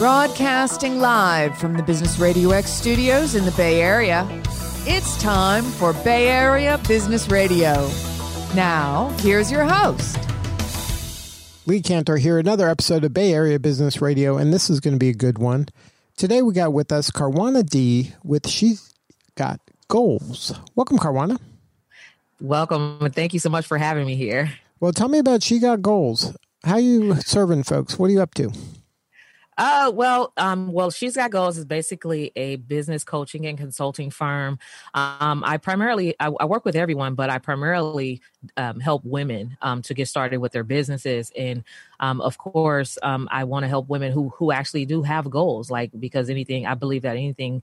Broadcasting live from the Business Radio X studios in the Bay Area, it's time for Bay Area Business Radio. Now, here's your host. Lee Kantor here, another episode of Bay Area Business Radio, and this is going to be a good one. Today we got with us Carwana D with She's Got Goals. Welcome, Carwana. Welcome, and thank you so much for having me here. Well, tell me about She Got Goals. How you serving folks? What are you up to? Uh, well, um, well, she's got goals is basically a business coaching and consulting firm. Um, I primarily I, I, work with everyone, but I primarily um, help women um, to get started with their businesses. And um, of course, um, I want to help women who who actually do have goals, like because anything I believe that anything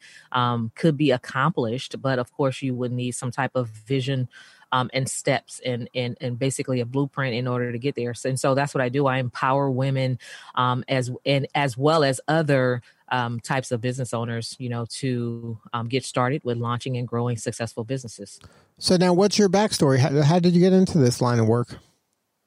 could be accomplished, but of course, you would need some type of vision um, and steps and, and and basically a blueprint in order to get there. And so that's what I do. I empower women um, as and as well as other um, types of business owners, you know, to um, get started with launching and growing successful businesses. So now, what's your backstory? How, how did you get into this line of work?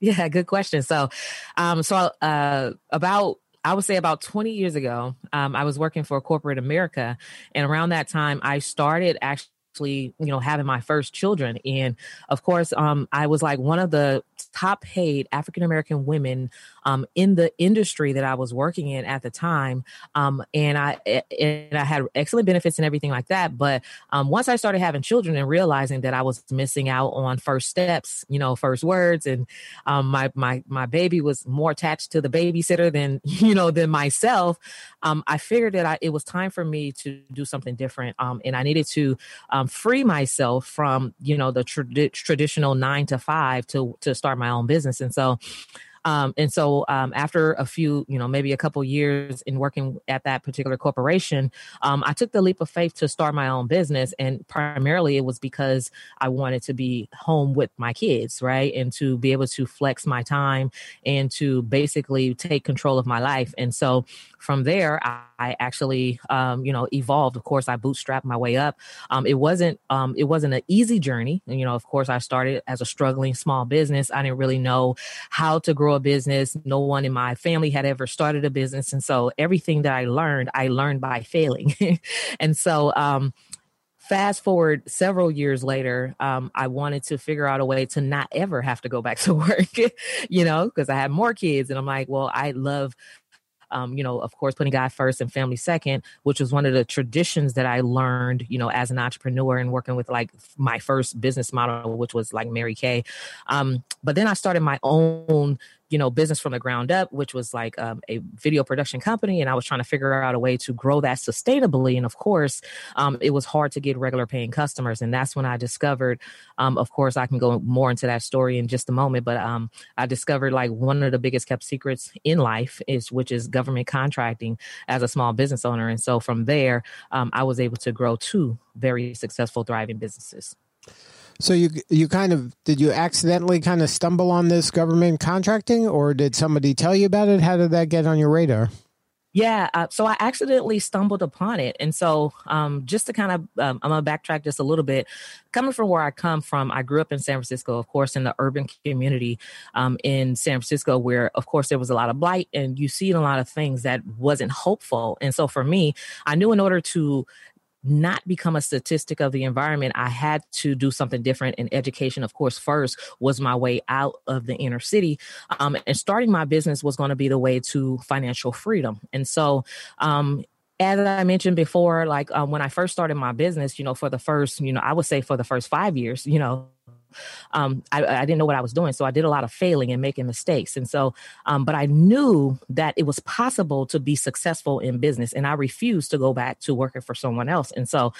Yeah, good question. So, um, so uh, about I would say about 20 years ago, um, I was working for corporate America. And around that time, I started actually actually, you know, having my first children. And of course, um, I was like one of the top paid African American women um, in the industry that I was working in at the time. Um, and I and I had excellent benefits and everything like that. But um, once I started having children and realizing that I was missing out on first steps, you know, first words, and um, my my my baby was more attached to the babysitter than you know than myself. Um, I figured that I, it was time for me to do something different, um, and I needed to free myself from you know the traditional nine to five to to start my own business. And so um, and so um, after a few, you know, maybe a couple years in working at that particular corporation, um, I took the leap of faith to start my own business. And primarily it was because I wanted to be home with my kids, right? And to be able to flex my time and to basically take control of my life. And so from there, I, I actually, um, you know, evolved. Of course, I bootstrapped my way up. Um, it wasn't, um, it wasn't an easy journey. And, you know, of course, I started as a struggling small business. I didn't really know how to grow a business. No one in my family had ever started a business, and so everything that I learned, I learned by failing. and so, um, fast forward several years later, um, I wanted to figure out a way to not ever have to go back to work, you know, because I had more kids. And I'm like, well, I love um, you know, of course, putting God first and family second, which was one of the traditions that I learned, you know, as an entrepreneur and working with like my first business model, which was like Mary Kay. Um, but then I started my own you know business from the ground up which was like um, a video production company and i was trying to figure out a way to grow that sustainably and of course um, it was hard to get regular paying customers and that's when i discovered um, of course i can go more into that story in just a moment but um, i discovered like one of the biggest kept secrets in life is which is government contracting as a small business owner and so from there um, i was able to grow two very successful thriving businesses so you you kind of did you accidentally kind of stumble on this government contracting, or did somebody tell you about it? How did that get on your radar? Yeah, uh, so I accidentally stumbled upon it, and so um, just to kind of, um, I'm gonna backtrack just a little bit. Coming from where I come from, I grew up in San Francisco, of course, in the urban community um, in San Francisco, where of course there was a lot of blight, and you see a lot of things that wasn't hopeful. And so for me, I knew in order to not become a statistic of the environment, I had to do something different. And education, of course, first was my way out of the inner city. Um, and starting my business was going to be the way to financial freedom. And so, um, as I mentioned before, like um, when I first started my business, you know, for the first, you know, I would say for the first five years, you know, um, I, I, didn't know what I was doing. So I did a lot of failing and making mistakes. And so, um, but I knew that it was possible to be successful in business and I refused to go back to working for someone else. And so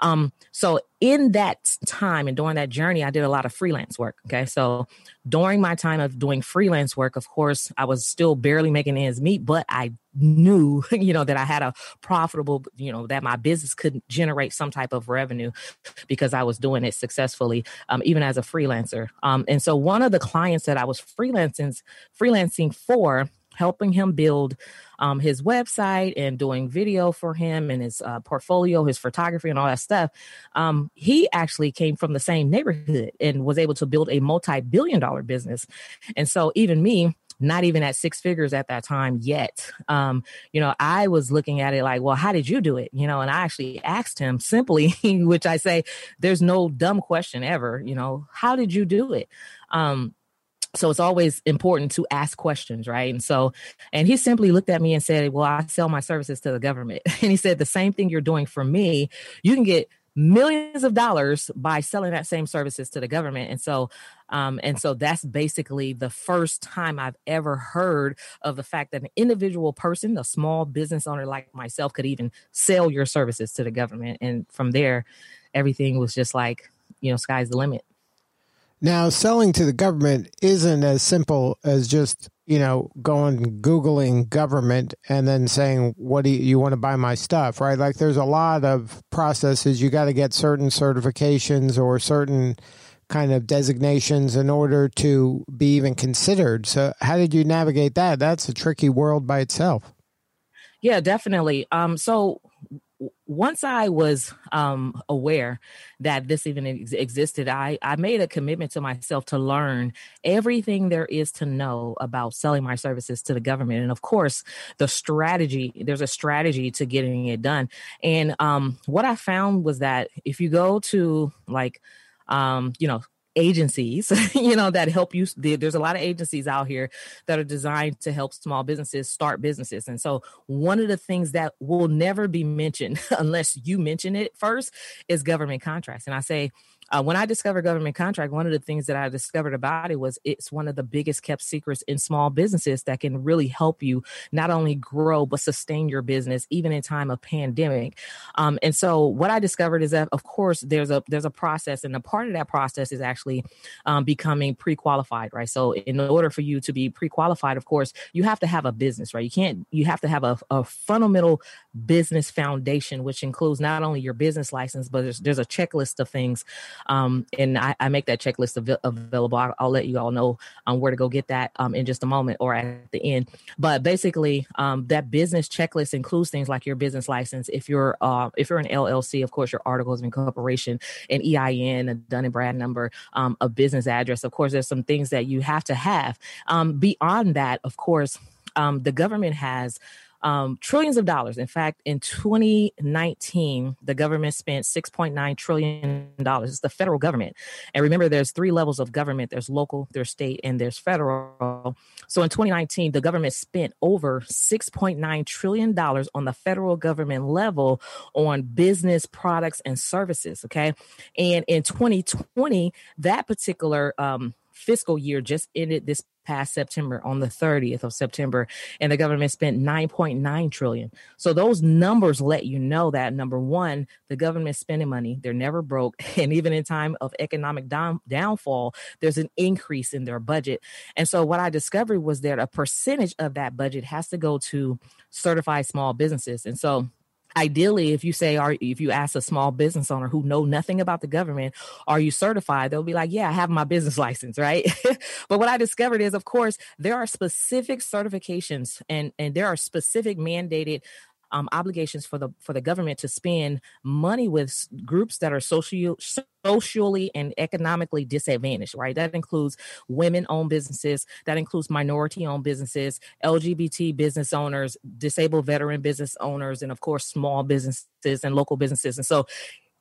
um, so in that time and during that journey, I did a lot of freelance work. Okay. So during my time of doing freelance work, of course, I was still barely making ends meet, but I knew, you know, that I had a profitable, you know, that my business could generate some type of revenue because I was doing it successfully, um, even as a freelancer. Um, and so one of the clients that I was freelancing, freelancing for, helping him build um, his website and doing video for him and his uh, portfolio, his photography, and all that stuff. Um, he actually came from the same neighborhood and was able to build a multi billion dollar business. And so, even me, not even at six figures at that time yet. Um, you know, I was looking at it like, well, how did you do it? You know, and I actually asked him simply, which I say, there's no dumb question ever, you know, how did you do it? Um, so it's always important to ask questions right? And so and he simply looked at me and said well i sell my services to the government. And he said the same thing you're doing for me you can get millions of dollars by selling that same services to the government. And so um, and so that's basically the first time i've ever heard of the fact that an individual person a small business owner like myself could even sell your services to the government. And from there everything was just like you know sky's the limit now, selling to the government isn't as simple as just, you know, going Googling government and then saying, what do you, you want to buy my stuff, right? Like there's a lot of processes. You got to get certain certifications or certain kind of designations in order to be even considered. So, how did you navigate that? That's a tricky world by itself. Yeah, definitely. Um, so once I was um, aware that this even ex- existed, I, I made a commitment to myself to learn everything there is to know about selling my services to the government. And of course, the strategy, there's a strategy to getting it done. And um, what I found was that if you go to like, um, you know, agencies, you know, that help you. There's a lot of agencies out here that are designed to help small businesses start businesses. And so, one of the things that will never be mentioned unless you mention it first is government contracts. And I say, uh, when I discovered government contract, one of the things that I discovered about it was it's one of the biggest kept secrets in small businesses that can really help you not only grow but sustain your business even in time of pandemic. Um, and so what I discovered is that of course there's a there's a process, and a part of that process is actually um, becoming pre-qualified, right? So in order for you to be pre-qualified, of course, you have to have a business, right? You can't you have to have a, a fundamental business foundation, which includes not only your business license, but there's, there's a checklist of things um, and I, I, make that checklist av- available. I'll, I'll, let you all know um, where to go get that um, in just a moment or at the end. But basically, um, that business checklist includes things like your business license. If you're uh, if you're an LLC, of course, your articles of incorporation, an EIN, a Dun and Brad number, um, a business address. Of course, there's some things that you have to have. Um, beyond that, of course, the government has um, trillions of dollars. In fact, in 2019, the government spent 6.9 trillion dollars. It's the federal government, and remember, there's three levels of government: there's local, there's state, and there's federal. So in 2019, the government spent over 6.9 trillion dollars on the federal government level on business products and services. Okay, and in 2020, that particular um, fiscal year just ended this past September on the 30th of September and the government spent 9.9 trillion. So those numbers let you know that number 1, the government spending money, they're never broke and even in time of economic down, downfall, there's an increase in their budget. And so what I discovered was that a percentage of that budget has to go to certified small businesses. And so ideally if you say are if you ask a small business owner who know nothing about the government are you certified? they'll be like yeah i have my business license right? But what i discovered is of course there are specific certifications and and there are specific mandated um, obligations for the for the government to spend money with groups that are socially socially and economically disadvantaged right? That includes women owned businesses that includes minority owned businesses lgbt business owners disabled veteran business owners and of course small businesses and local businesses. And so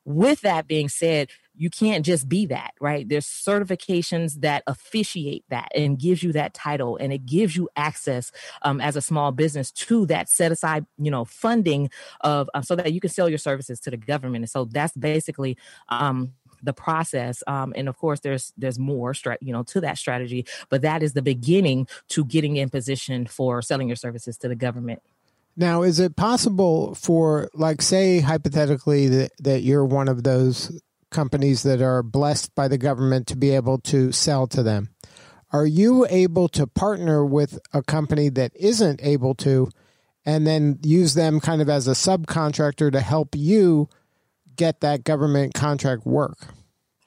with that being said you can't just be that right? There's certifications that officiate that and gives you that title and it gives you access um, as a small business to that set aside you know funding of uh, so that you can sell your services to the government. And so that's basically um, the process um, and of course there's there's more you know to that strategy but that is the beginning to getting in position for selling your services to the government. Now, is it possible for, like, say, hypothetically, that, that you're one of those companies that are blessed by the government to be able to sell to them. Are you able to partner with a company that isn't able to and then use them kind of as a subcontractor to help you get that government contract work?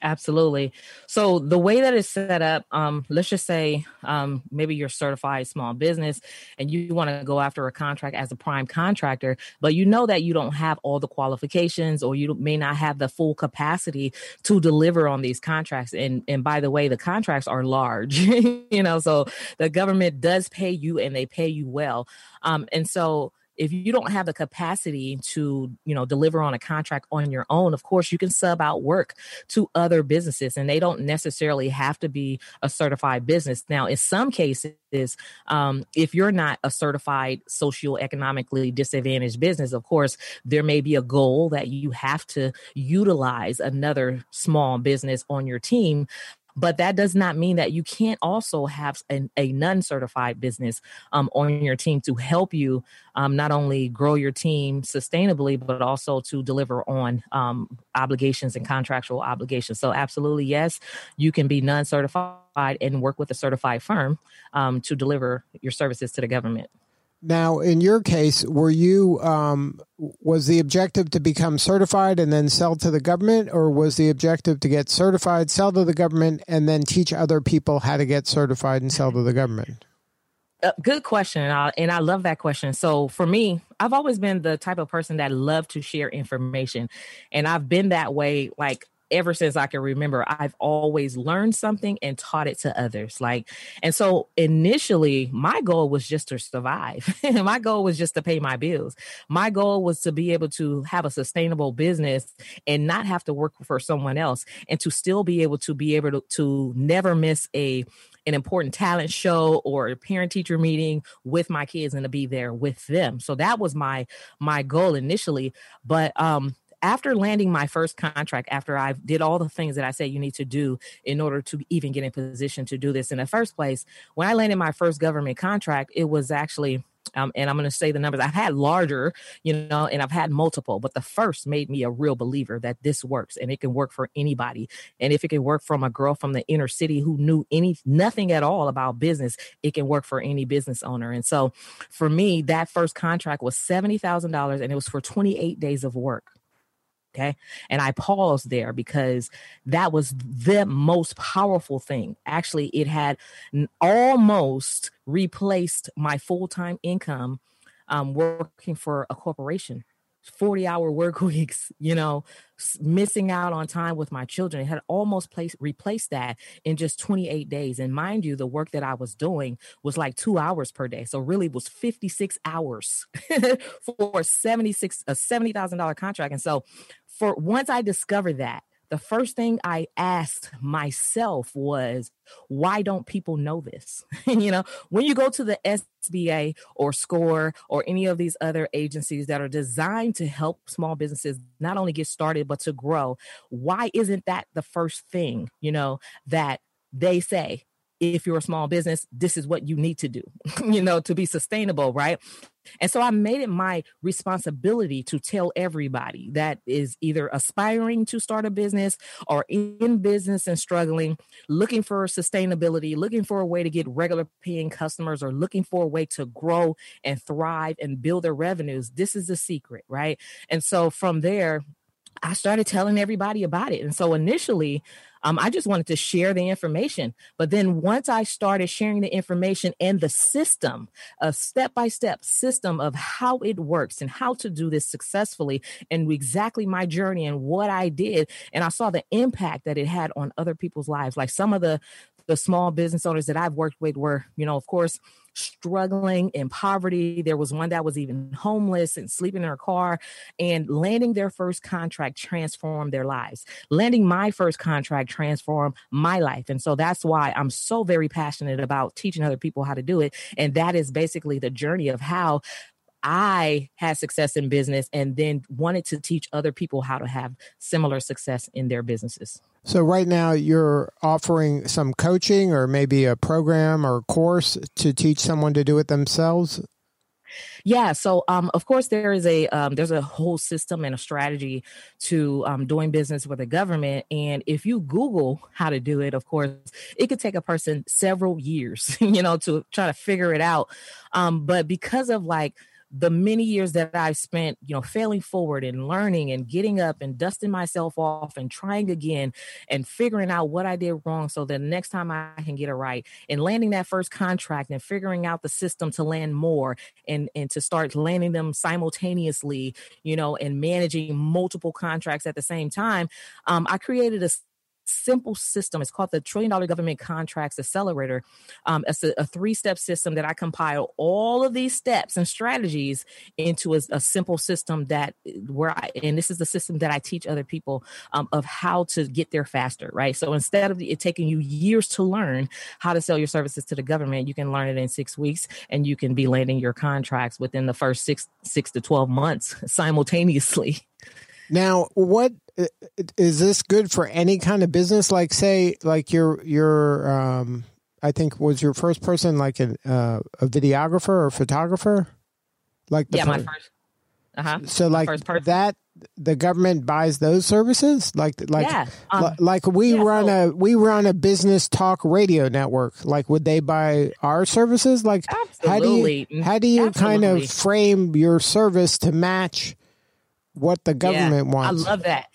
Absolutely. So the way that it's set up, um, let's just say um, maybe you're certified small business and you want to go after a contract as a prime contractor, but you know that you don't have all the qualifications or you may not have the full capacity to deliver on these contracts. And and by the way, the contracts are large, you know, so the government does pay you and they pay you well. Um, and so if you don't have the capacity to you know deliver on a contract on your own of course you can sub out work to other businesses and they don't necessarily have to be a certified business. Now in some cases um, if you're not a certified socioeconomically disadvantaged business of course there may be a goal that you have to utilize another small business on your team but that does not mean that you can't also have an, a non-certified business um, on your team to help you um, not only grow your team sustainably but also to deliver on um, obligations and contractual obligations. So absolutely yes you can be non-certified and work with a certified firm um, to deliver your services to the government now, in your case, were you um, was the objective to become certified and then sell to the government, or was the objective to get certified, sell to the government, and then teach other people how to get certified and sell to the government? Uh, good question, and I, and I love that question. So for me, I've always been the type of person that love to share information, and I've been that way like ever since I can remember, I've always learned something and taught it to others. Like, and so initially, my goal was just to survive. my goal was just to pay my bills. My goal was to be able to have a sustainable business and not have to work for someone else and to still be able to be able to, to never miss a an important talent show or a parent teacher meeting with my kids and to be there with them so that was my my goal initially but um after landing my first contract, after I did all the things that I said you need to do in order to even get in position to do this in the first place, when I landed my first government contract, it was actually um, and I'm going to say the numbers. I've had larger, you know, and I've had multiple, but the first made me a real believer that this works and it can work for anybody. And if it can work from a girl from the inner city who knew any nothing at all about business, it can work for any business owner. And so, for me, that first contract was seventy thousand dollars, and it was for 28 days of work. Okay. And I paused there because that was the most powerful thing. Actually, it had almost replaced my full time income um, working for a corporation. 40 hour work weeks, you know, missing out on time with my children. It had almost placed, replaced that in just 28 days. And mind you, the work that I was doing was like two hours per day. So really was 56 hours for 76, a $70,000 contract. And so for once I discovered that, the first thing I asked myself was, why don't people know this? you know, when you go to the SBA or SCORE or any of these other agencies that are designed to help small businesses not only get started, but to grow, why isn't that the first thing, you know, that they say? if you're a small business, this is what you need to do, you know, to be sustainable, right? And so I made it my responsibility to tell everybody that is either aspiring to start a business or in business and struggling, looking for sustainability, looking for a way to get regular paying customers, or looking for a way to grow and thrive and build their revenues. This is the secret, right? And so from there, I started telling everybody about it. And so initially, um, I just wanted to share the information. But then once I started sharing the information and the system, a step by step system of how it works and how to do this successfully, and exactly my journey and what I did, and I saw the impact that it had on other people's lives. Like some of the the small business owners that I've worked with were, you know, of course, struggling in poverty. There was one that was even homeless and sleeping in her car, and landing their first contract transformed their lives. Landing my first contract transformed my life. And so that's why I'm so very passionate about teaching other people how to do it. And that is basically the journey of how I had success in business and then wanted to teach other people how to have similar success in their businesses. So, right now, you're offering some coaching or maybe a program or course to teach someone to do it themselves? Yeah, so um, of course there is a um, there's a whole system and a strategy to um, doing business with the government, and if you Google how to do it, of course it could take a person several years, you know, to try to figure it out. Um, but because of like the many years that I've spent, you know, failing forward and learning and getting up and dusting myself off and trying again and figuring out what I did wrong so the next time I can get it right and landing that first contract and figuring out the system to land more and and to start landing them simultaneously, you know, and managing multiple contracts at the same time. Um, I created a simple system. It's called the Trillion Dollar Government Contracts Accelerator. Um, it's a, a three step system that I compile all of these steps and strategies into a, a, simple system that where I, and this is the system that I teach other people um, of how to get there faster, right? So instead of it taking you years to learn how to sell your services to the government, you can learn it in six weeks and you can be landing your contracts within the first six, six to 12 months simultaneously. Now, what is this good for any kind of business? Like, say, like your your um, I think was your first person like a uh, a videographer or photographer, like the yeah, my first. Uh-huh. So, like that, the government buys those services. Like, like, yeah, um, like we yeah, run so, a we run a business talk radio network. Like, would they buy our services? Like, absolutely. how do you how do you absolutely. kind of frame your service to match? What the government yeah, wants. I love that.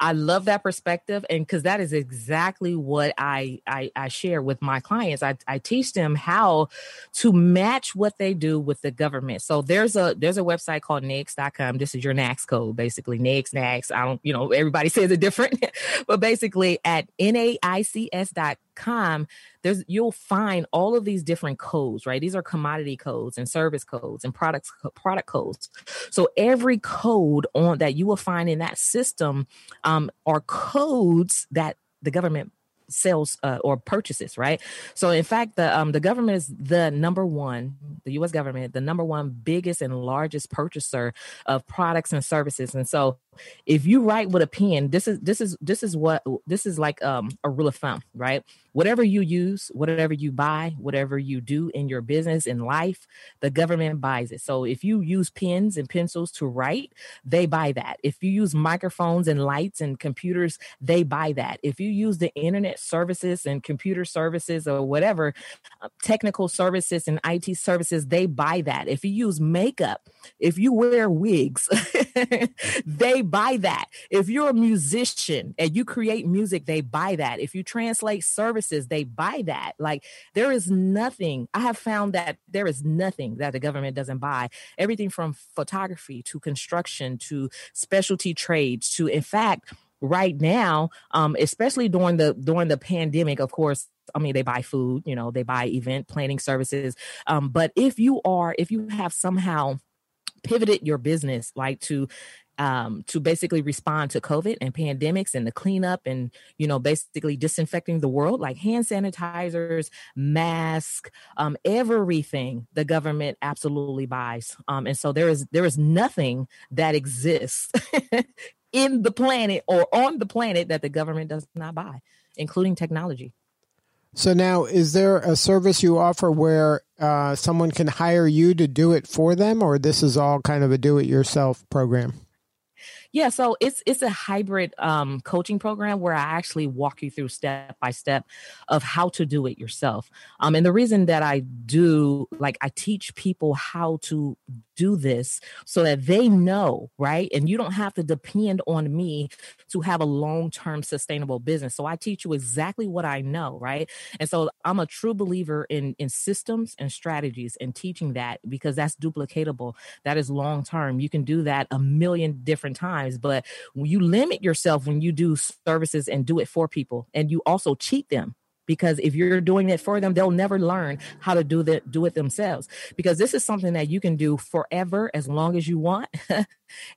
I love that perspective, and because that is exactly what I, I, I share with my clients. I I teach them how to match what they do with the government. So there's a there's a website called NAICS.com. This is your NAICS code, basically NAICS NAICS. I don't you know everybody says it different, but basically at NAICS.com com there's you'll find all of these different codes right these are commodity codes and service codes and products product codes so every code on that you will find in that system um, are codes that the government sells uh, or purchases, right? So in fact, the um, the government is the number one, the U.S. government, the number one biggest and largest purchaser of products and services. And so if you write with a pen, this is this is this is what this is like um, a rule of thumb, right? Whatever you use, whatever you buy, whatever you do in your business in life, the government buys it. So if you use pens and pencils to write, they buy that. If you use microphones and lights and computers, they buy that. If you use the internet services and computer services or whatever, uh, technical services and IT services, they buy that. If you use makeup, if you wear wigs, they buy that. If you're a musician and you create music, they buy that. If you translate services, they buy that. Like there is nothing, I have found that there is nothing that the government doesn't buy. Everything from photography to construction to specialty trades to, in fact, right now um especially during the during the pandemic of course I mean, they buy food, you know, they buy event planning services. Um, but if you are, if you have somehow pivoted your business like to um, to basically respond to COVID and pandemics and the cleanup and, you know, basically disinfecting the world, like hand sanitizers, masks, um, everything the government absolutely buys. Um, and so there is there is nothing that exists in the planet or on the planet that the government does not buy, including technology. So now, is there a service you offer where uh, someone can hire you to do it for them, or this is all kind of a do-it-yourself program? Yeah, so it's it's a hybrid um, coaching program where I actually walk you through step by step of how to do it yourself. Um, and the reason that I do like I teach people how to do this so that they know, right? And you don't have to depend on me to have a long-term sustainable business. So I teach you exactly what I know, right? And so I'm a true believer in in systems and strategies and teaching that because that's duplicatable. That is long term. You can do that a million different times times, but you limit yourself when you do services and do it for people and you also cheat them because if you're doing it for them they'll never learn how to do that do it themselves. Because this is something that you can do forever as long as you want.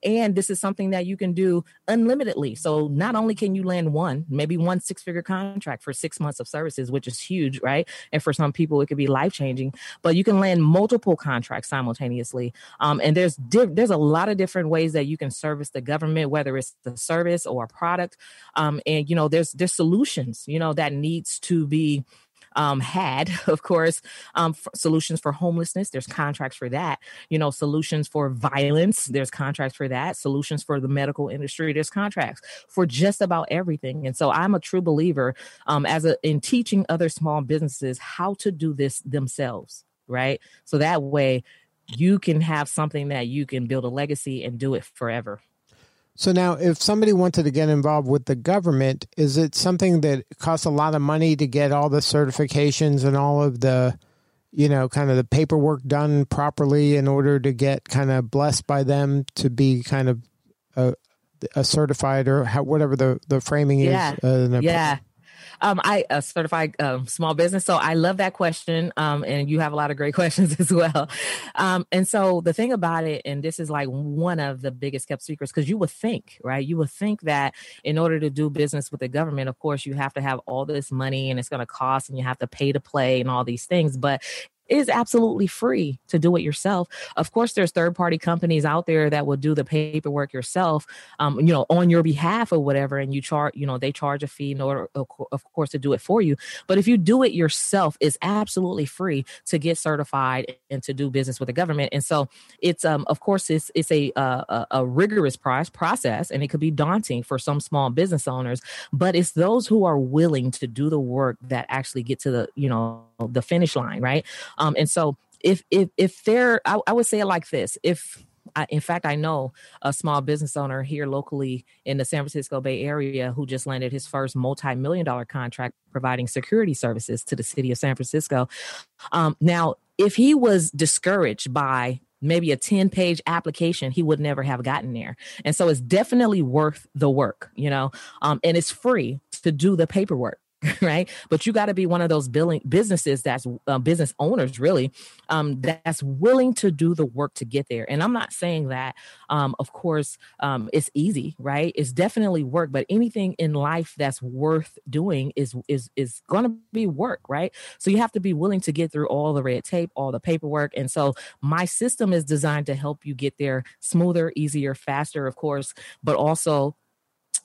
And this is something that you can do unlimitedly. So not only can you land one maybe one six figure contract for six months of services which is huge right? And for some people it could be life changing but you can land multiple contracts simultaneously. Um, and there's di- there's a lot of different ways that you can service the government whether it's the service or a product. Um, and you know there's there's solutions you know that needs to be um, had, of course, um, solutions for homelessness. There's contracts for that. You know, solutions for violence. There's contracts for that. Solutions for the medical industry. There's contracts for just about everything. And so I'm a true believer um, as a in teaching other small businesses how to do this themselves. Right. So that way you can have something that you can build a legacy and do it forever. So now, if somebody wanted to get involved with the government, is it something that costs a lot of money to get all the certifications and all of the, you know, kind of the paperwork done properly in order to get kind of blessed by them to be kind of a, a certified or how, whatever the the framing yeah. is? Uh, yeah. Um, I a certified um, small business, so I love that question. Um, and you have a lot of great questions as well. Um, and so the thing about it, and this is like one of the biggest kept secrets, because you would think, right? You would think that in order to do business with the government, of course, you have to have all this money, and it's going to cost, and you have to pay to play, and all these things. But is absolutely free to do it yourself. Of course, there's third party companies out there that will do the paperwork yourself, um, you know, on your behalf or whatever, and you charge, you know, they charge a fee in order, of course, to do it for you. But if you do it yourself, it's absolutely free to get certified and to do business with the government. And so it's, um, of course, it's it's a a, a rigorous process, and it could be daunting for some small business owners. But it's those who are willing to do the work that actually get to the, you know, the finish line, right? Um, and so if if if there, I, I would say it like this: if I, in fact, I know a small business owner here locally in the San Francisco Bay Area who just landed his first multi-million dollar contract providing security services to the city of San Francisco. Um, now, if he was discouraged by maybe a 10 page application he would never have gotten there and so it's definitely worth the work you know um, and it's free to do the paperwork right? But you got to be one of those billing businesses that's uh, business owners really um, that's willing to do the work to get there. And I'm not saying that, um, of course, um, it's easy, right? It's definitely work, but anything in life that's worth doing is is is going to be work, right? So you have to be willing to get through all the red tape, all the paperwork, and so my system is designed to help you get there smoother, easier, faster, of course, but also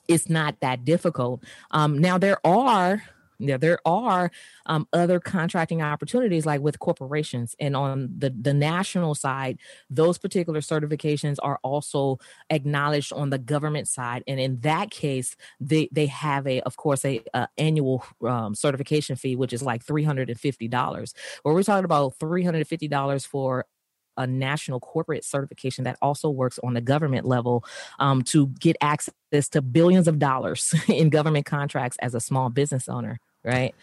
it's not that difficult. Um, now there are there are um, other contracting opportunities like with corporations. And on the, the national side those particular certifications are also acknowledged on the government side. And in that case they they have a of course a, a annual um, certification fee which is like $350 where we're talking about $350 for a national corporate certification that also works on the government level um, to get access to billions of dollars in government contracts as a small business owner, right?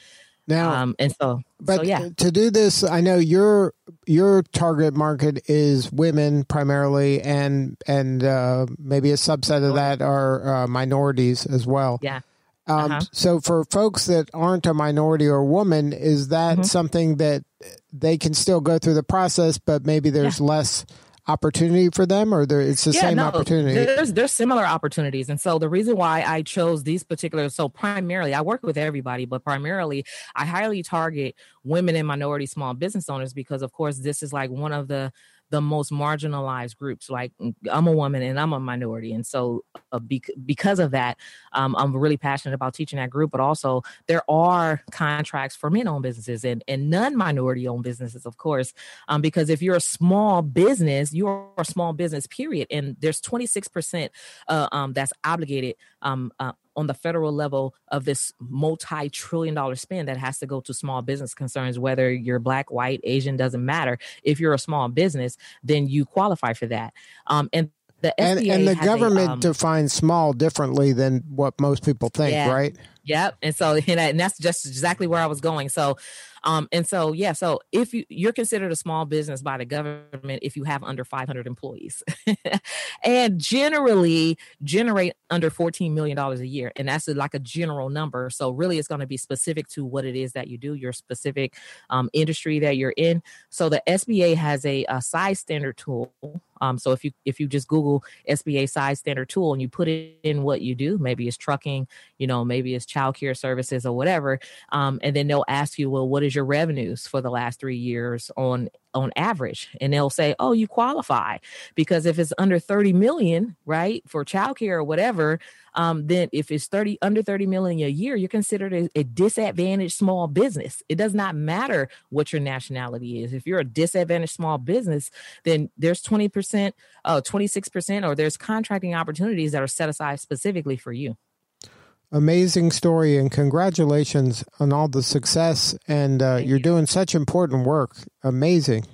Now, um, and so, but so, yeah. to do this, I know your your target market is women primarily, and and uh, maybe a subset of that are uh, minorities as well. Yeah. Um, uh-huh. So, for folks that aren't a minority or a woman, is that mm-hmm. something that they can still go through the process, but maybe there's yeah. less opportunity for them, or there, it's the yeah, same no, opportunity? There's there's similar opportunities, and so the reason why I chose these particular, so primarily I work with everybody, but primarily I highly target women and minority small business owners because, of course, this is like one of the the most marginalized groups. Like mm, I'm a woman and I'm a minority, and so uh, because of that, um, I'm really passionate about teaching that group. But also, there are contracts for men-owned businesses and and non-minority-owned businesses, of course, um, because if you're a small business, you're a small business. Period, and there's 26 percent uh, um, that's obligated um, uh, on the federal level of this multi-trillion dollar spend that has to go to small business concerns whether you're black white asian doesn't matter. If you're a small business then you qualify for that. Um, and the and, and, the government a, um, defines small differently than what most people think yeah, right yep and so and that's just exactly where i was going so um, and so, yeah, so if you, you're considered a small business by the government if you have under 500 employees and generally generate under $14 million a year. And that's like a general number. So, really, it's going to be specific to what it is that you do, your specific um, industry that you're in. So, the SBA has a, a size standard tool um, so if you if you just Google SBA size standard tool and you put it in what you do, maybe it's trucking, you know, maybe it's child care services or whatever, um, and then they'll ask you, well, what is your revenues for the last three years on on average? And they'll say oh you qualify because if it's under 30 million right for child care or whatever um, then if it's 30 under 30 million a year you're considered a, a, disadvantaged small business. It does not matter what your nationality is. If you're a disadvantaged small business then there's 20% uh, 26% or there's contracting opportunities that are set aside specifically for you amazing story and congratulations on all the success and uh, you're you. doing such important work amazing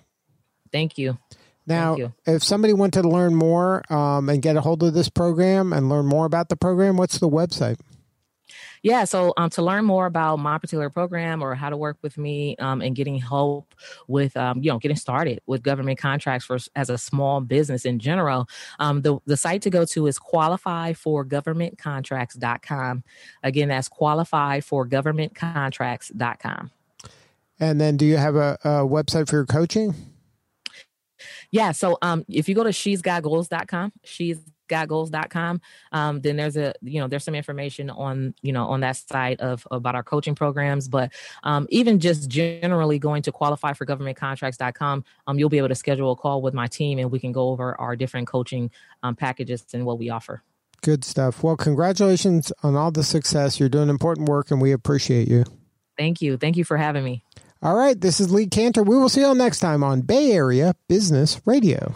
thank you Now, if somebody wanted to learn more um, and get a hold of this program and learn more about the program, what's the website? Yeah, so um, to learn more about my particular program or how to work with me um, and getting help with, um, you know, getting started with government contracts for as a small business in general, um, the, the site to go to is qualifyforgovernmentcontracts.com. Again, that's qualifyforgovernmentcontracts.com. And then do you have a, a website for your coaching? Yeah. So um, if you go to she's got goals.com, she's gotgoals.com um, then there's a you know there's some information on you know on that site of about our coaching programs. But um, even just generally going to qualify for government contracts.com um, you'll be able to schedule a call with my team and we can go over our different coaching um, packages and what we offer. Good stuff. Well congratulations on all the success. You're doing important work and we appreciate you. Thank you. Thank you for having me. All right, this is Lee Kantor. We will see you all next time on Bay Area Business Radio.